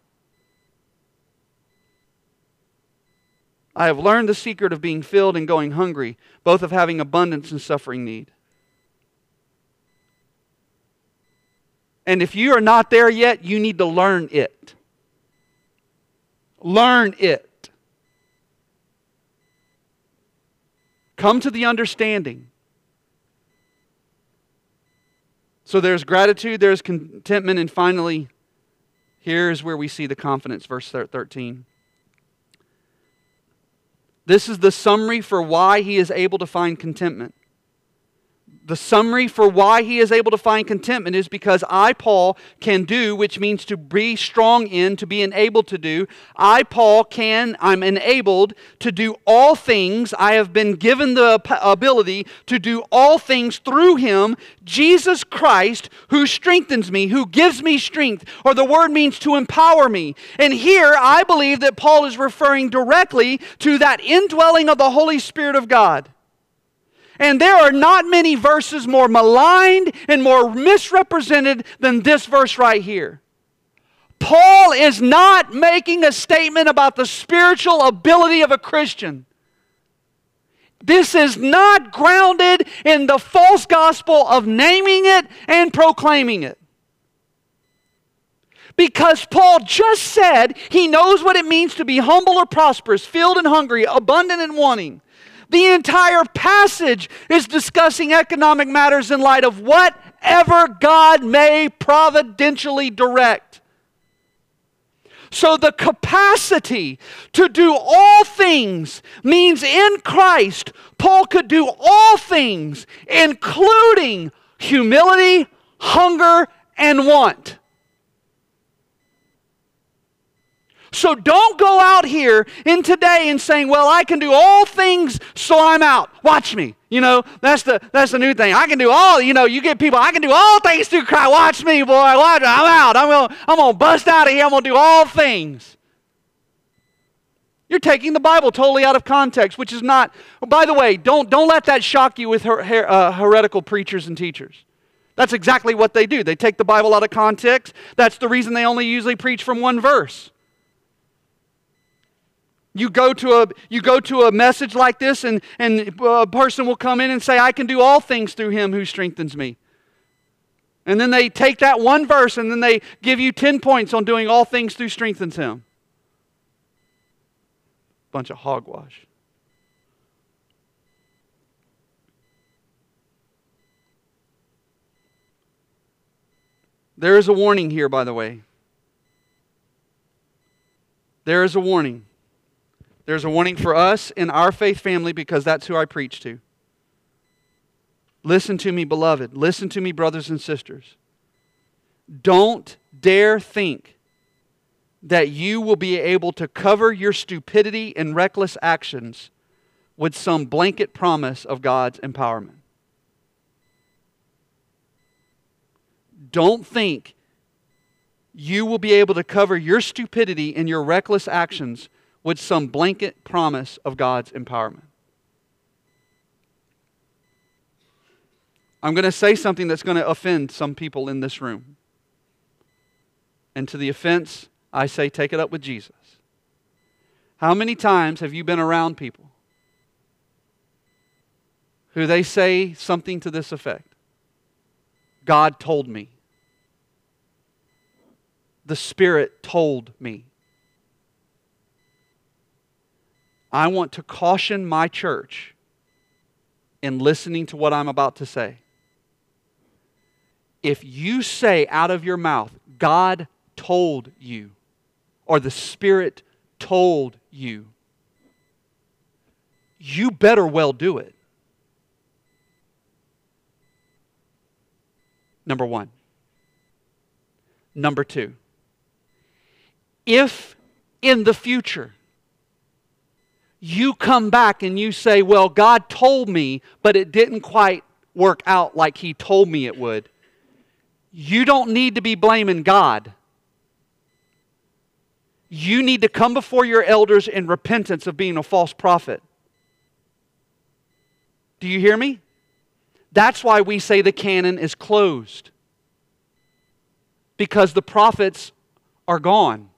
Speaker 2: I have learned the secret of being filled and going hungry, both of having abundance and suffering need. And if you are not there yet, you need to learn it. Learn it. Come to the understanding. So there's gratitude, there's contentment, and finally, here's where we see the confidence, verse 13. This is the summary for why he is able to find contentment the summary for why he is able to find contentment is because I, Paul, can do, which means to be strong in, to be enabled to do. I, Paul, can, I'm enabled to do all things. I have been given the ability to do all things through him, Jesus Christ, who strengthens me, who gives me strength, or the word means to empower me. And here, I believe that Paul is referring directly to that indwelling of the Holy Spirit of God. And there are not many verses more maligned and more misrepresented than this verse right here. Paul is not making a statement about the spiritual ability of a Christian. This is not grounded in the false gospel of naming it and proclaiming it. Because Paul just said he knows what it means to be humble or prosperous, filled and hungry, abundant and wanting. The entire passage is discussing economic matters in light of whatever God may providentially direct. So, the capacity to do all things means in Christ, Paul could do all things, including humility, hunger, and want. So don't go out here in today and saying, "Well, I can do all things, so I'm out." Watch me. You know, that's the that's the new thing. I can do all, you know, you get people, I can do all things through Christ. Watch me, boy. Watch, I'm out. I'm gonna I'm gonna bust out of here. I'm gonna do all things. You're taking the Bible totally out of context, which is not. By the way, don't don't let that shock you with her, her, uh, heretical preachers and teachers. That's exactly what they do. They take the Bible out of context. That's the reason they only usually preach from one verse. You go to a, you go to a message like this, and, and uh, a person will come in and say, I can do all things through him who strengthens me. And then they take that one verse and then they give you 10 points on doing all things through strengthens him. Bunch of hogwash. There is a warning here, by the way. There is a warning. There's a warning for us in our faith family because that's who I preach to. Listen to me, beloved. Listen to me, brothers and sisters. Don't dare think that you will be able to cover your stupidity and reckless actions with some blanket promise of God's empowerment. Don't think you will be able to cover your stupidity and your reckless actions with some blanket promise of God's empowerment. I'm going to say something that's going to offend some people in this room. And to the offense, I say, take it up with Jesus. How many times have you been around people who they say something to this effect? God told me. the Spirit told me. I want to caution my church in listening to what I'm about to say. If you say out of your mouth, God told you, or the Spirit told you, you better well do it. Number one. Number two. If in the future you come back and you say, Well, God told me, but it didn't quite work out like He told me it would, you don't need to be blaming God. You need to come before your elders in repentance of being a false prophet. Do you hear me? That's why we say the canon is closed. Because the prophets are gone.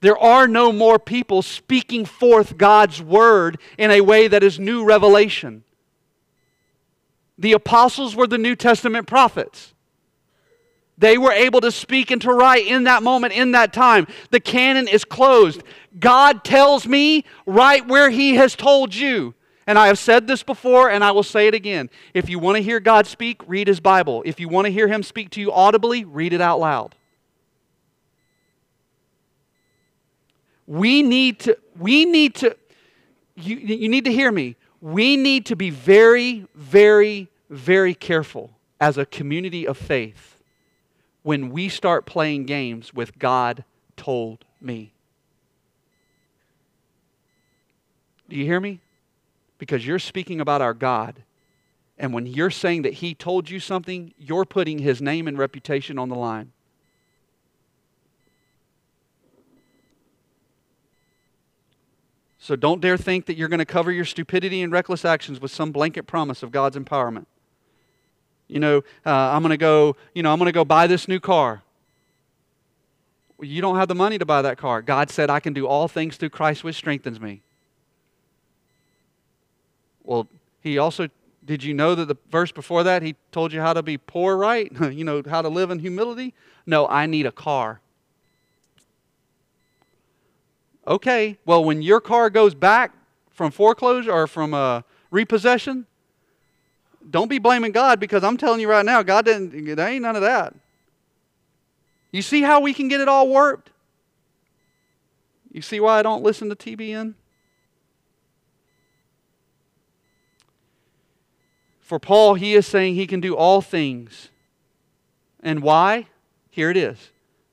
Speaker 2: There are no more people speaking forth God's word in a way that is new revelation. The apostles were the New Testament prophets. They were able to speak and to write in that moment, in that time. The canon is closed. God tells me right where He has told you. And I have said this before, and I will say it again. If you want to hear God speak, read His Bible. If you want to hear Him speak to you audibly, read it out loud. We need to, we need to, you, you need to hear me. We need to be very, very, very careful as a community of faith when we start playing games with God told me. Do you hear me? Because you're speaking about our God. And when you're saying that He told you something, you're putting His name and reputation on the line. So don't dare think that you're going to cover your stupidity and reckless actions with some blanket promise of God's empowerment. You know, uh, I'm going to go, you know, I'm going to go buy this new car. Well, you don't have the money to buy that car. God said, I can do all things through Christ which strengthens me. Well, he also, did you know that the verse before that, he told you how to be poor, right? you know, how to live in humility? No, I need a car. Okay, well, when your car goes back from foreclosure or from uh, repossession, don't be blaming God because I'm telling you right now, God didn't, there ain't none of that. You see how we can get it all warped? You see why I don't listen to TBN? For Paul, he is saying he can do all things. And why? Here it is.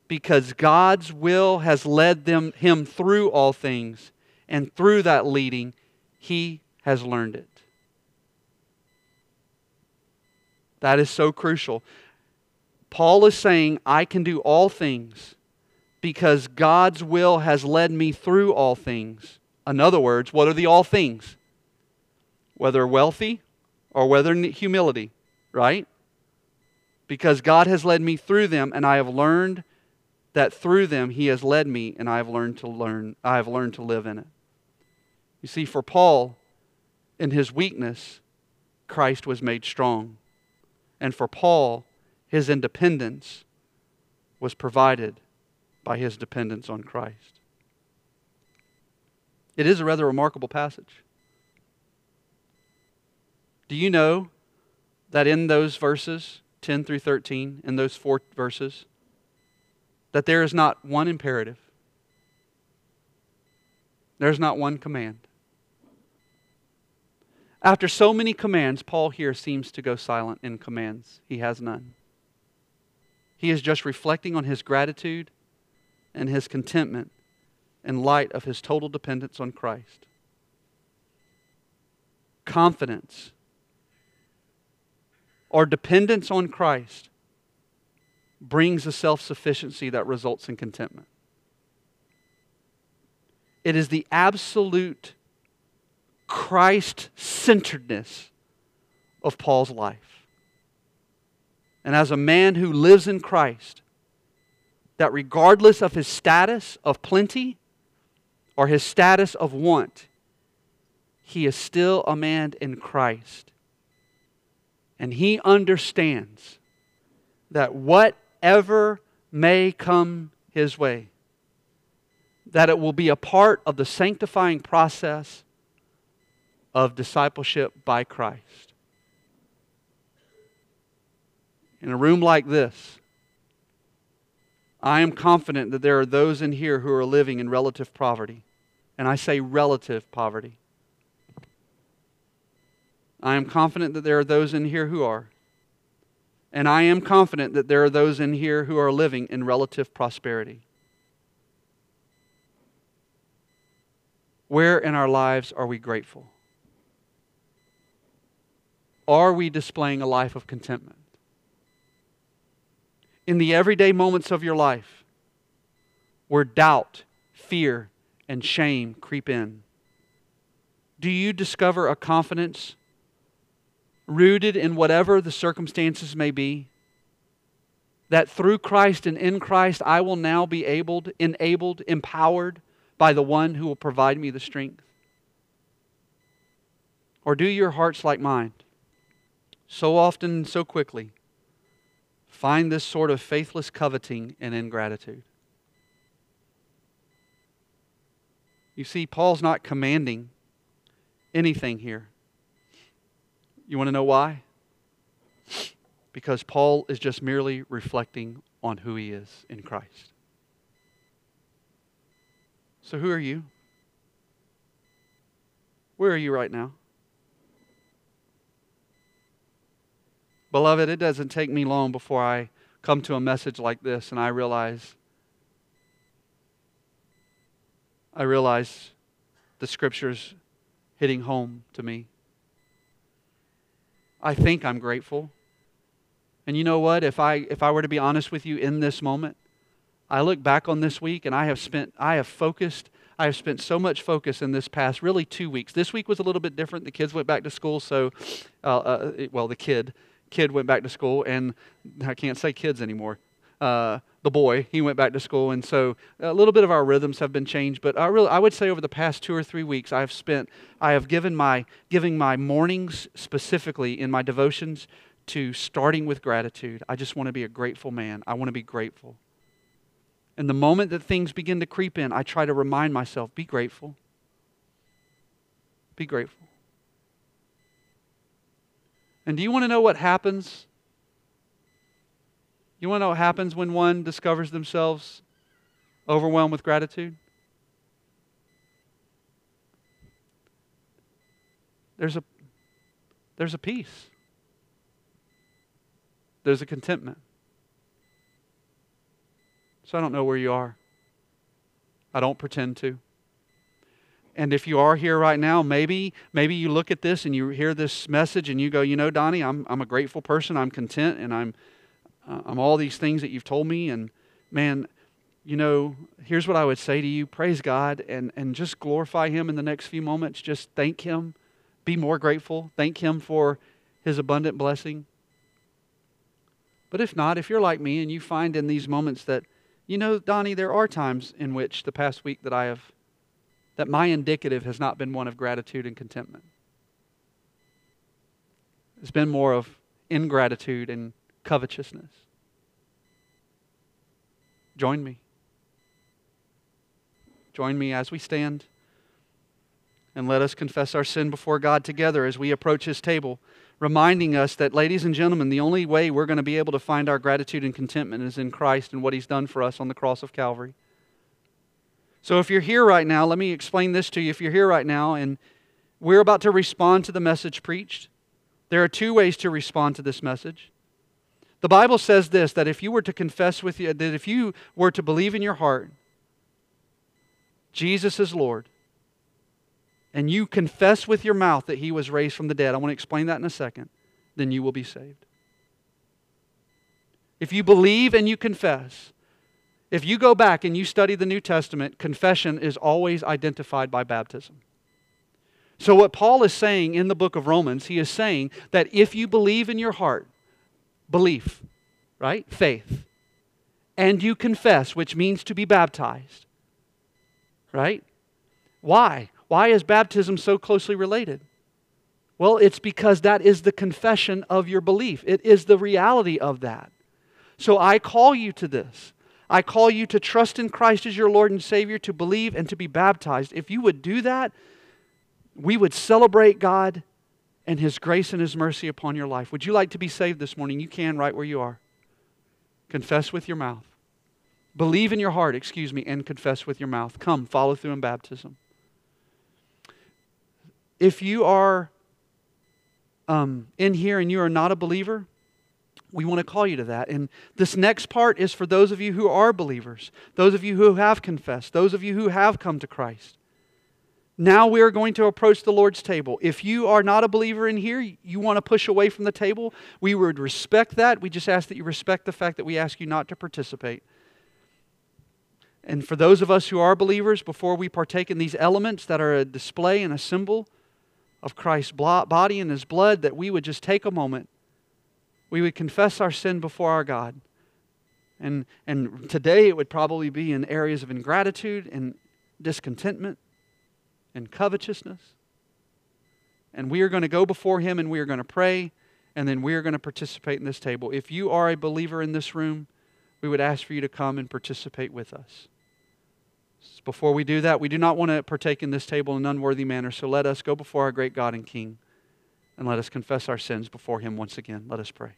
Speaker 2: Because God's will has led them, him through all things, and through that leading, he has learned it. That is so crucial. Paul is saying, I can do all things because God's will has led me through all things. In other words, what are the all things? Whether wealthy or whether humility, right? Because God has led me through them and I have learned that through them he has led me and I have learned to learn I have learned to live in it. You see for Paul in his weakness Christ was made strong. And for Paul, his independence was provided by his dependence on Christ. It is a rather remarkable passage. Do you know that in those verses, 10 through 13, in those four verses, that there is not one imperative? There's not one command. After so many commands, Paul here seems to go silent in commands. He has none. He is just reflecting on his gratitude and his contentment in light of his total dependence on Christ. Confidence or dependence on Christ brings a self sufficiency that results in contentment. It is the absolute Christ centeredness of Paul's life. And as a man who lives in Christ, that regardless of his status of plenty or his status of want, he is still a man in Christ. And he understands that whatever may come his way, that it will be a part of the sanctifying process of discipleship by Christ. In a room like this, I am confident that there are those in here who are living in relative poverty. And I say relative poverty. I am confident that there are those in here who are. And I am confident that there are those in here who are living in relative prosperity. Where in our lives are we grateful? Are we displaying a life of contentment? In the everyday moments of your life, where doubt, fear, and shame creep in, do you discover a confidence rooted in whatever the circumstances may be, that through Christ and in Christ I will now be able, enabled, empowered by the one who will provide me the strength? Or do your hearts like mine so often so quickly find this sort of faithless coveting and ingratitude? You see, Paul's not commanding anything here. You want to know why? Because Paul is just merely reflecting on who he is in Christ. So, who are you? Where are you right now? Beloved, it doesn't take me long before I come to a message like this and I realize I realize the scriptures hitting home to me. I think I'm grateful. And you know what? If I if I were to be honest with you in this moment, I look back on this week and I have spent I have focused I have spent so much focus in this past really two weeks. This week was a little bit different. The kids went back to school, so uh, uh, well, the kid kid went back to school, and I can't say kids anymore. Uh, the boy, he went back to school, and so a little bit of our rhythms have been changed. But I really, I would say over the past two or three weeks, I have spent, I have given my giving my mornings specifically in my devotions to starting with gratitude. I just want to be a grateful man. I want to be grateful. And the moment that things begin to creep in, I try to remind myself, be grateful. Be grateful. And do you want to know what happens you want to know what happens when one discovers themselves overwhelmed with gratitude? There's a, there's a peace, there's a contentment. So I don't know where you are. I don't pretend to. And if you are here right now, maybe maybe you look at this and you hear this message and you go, you know, Donnie, I'm I'm a grateful person. I'm content and I'm uh, I'm all these things that you've told me. And man, you know, here's what I would say to you praise God and, and just glorify Him in the next few moments. Just thank Him. Be more grateful. Thank Him for His abundant blessing. But if not, if you're like me and you find in these moments that, you know, Donnie, there are times in which the past week that I have, that my indicative has not been one of gratitude and contentment. It's been more of ingratitude and covetousness. Join me. Join me as we stand and let us confess our sin before God together as we approach His table, reminding us that, ladies and gentlemen, the only way we're going to be able to find our gratitude and contentment is in Christ and what He's done for us on the cross of Calvary. So if you're here right now, let me explain this to you. If you're here right now and we're about to respond to the message preached, there are two ways to respond to this message. The Bible says this that if you were to confess with you, that if you were to believe in your heart, Jesus is Lord, and you confess with your mouth that he was raised from the dead, I want to explain that in a second, then you will be saved. If you believe and you confess, if you go back and you study the New Testament, confession is always identified by baptism. So, what Paul is saying in the book of Romans, he is saying that if you believe in your heart belief, right? Faith. And you confess, which means to be baptized, right? Why? Why is baptism so closely related? Well, it's because that is the confession of your belief. It is the reality of that. So I call you to this. I call you to trust in Christ as your Lord and Savior, to believe and to be baptized. If you would do that, we would celebrate God and His grace and His mercy upon your life. Would you like to be saved this morning? You can right where you are. Confess with your mouth. Believe in your heart, excuse me, and confess with your mouth. Come, follow through in baptism. If you are um, in here and you are not a believer, we want to call you to that. And this next part is for those of you who are believers, those of you who have confessed, those of you who have come to Christ. Now we are going to approach the Lord's table. If you are not a believer in here, you want to push away from the table, we would respect that. We just ask that you respect the fact that we ask you not to participate. And for those of us who are believers, before we partake in these elements that are a display and a symbol of Christ's body and his blood, that we would just take a moment. We would confess our sin before our God. And, and today it would probably be in areas of ingratitude and discontentment and covetousness. And we are going to go before him and we are going to pray and then we are going to participate in this table. If you are a believer in this room, we would ask for you to come and participate with us. Before we do that, we do not want to partake in this table in an unworthy manner, so let us go before our great God and King and let us confess our sins before Him once again. Let us pray.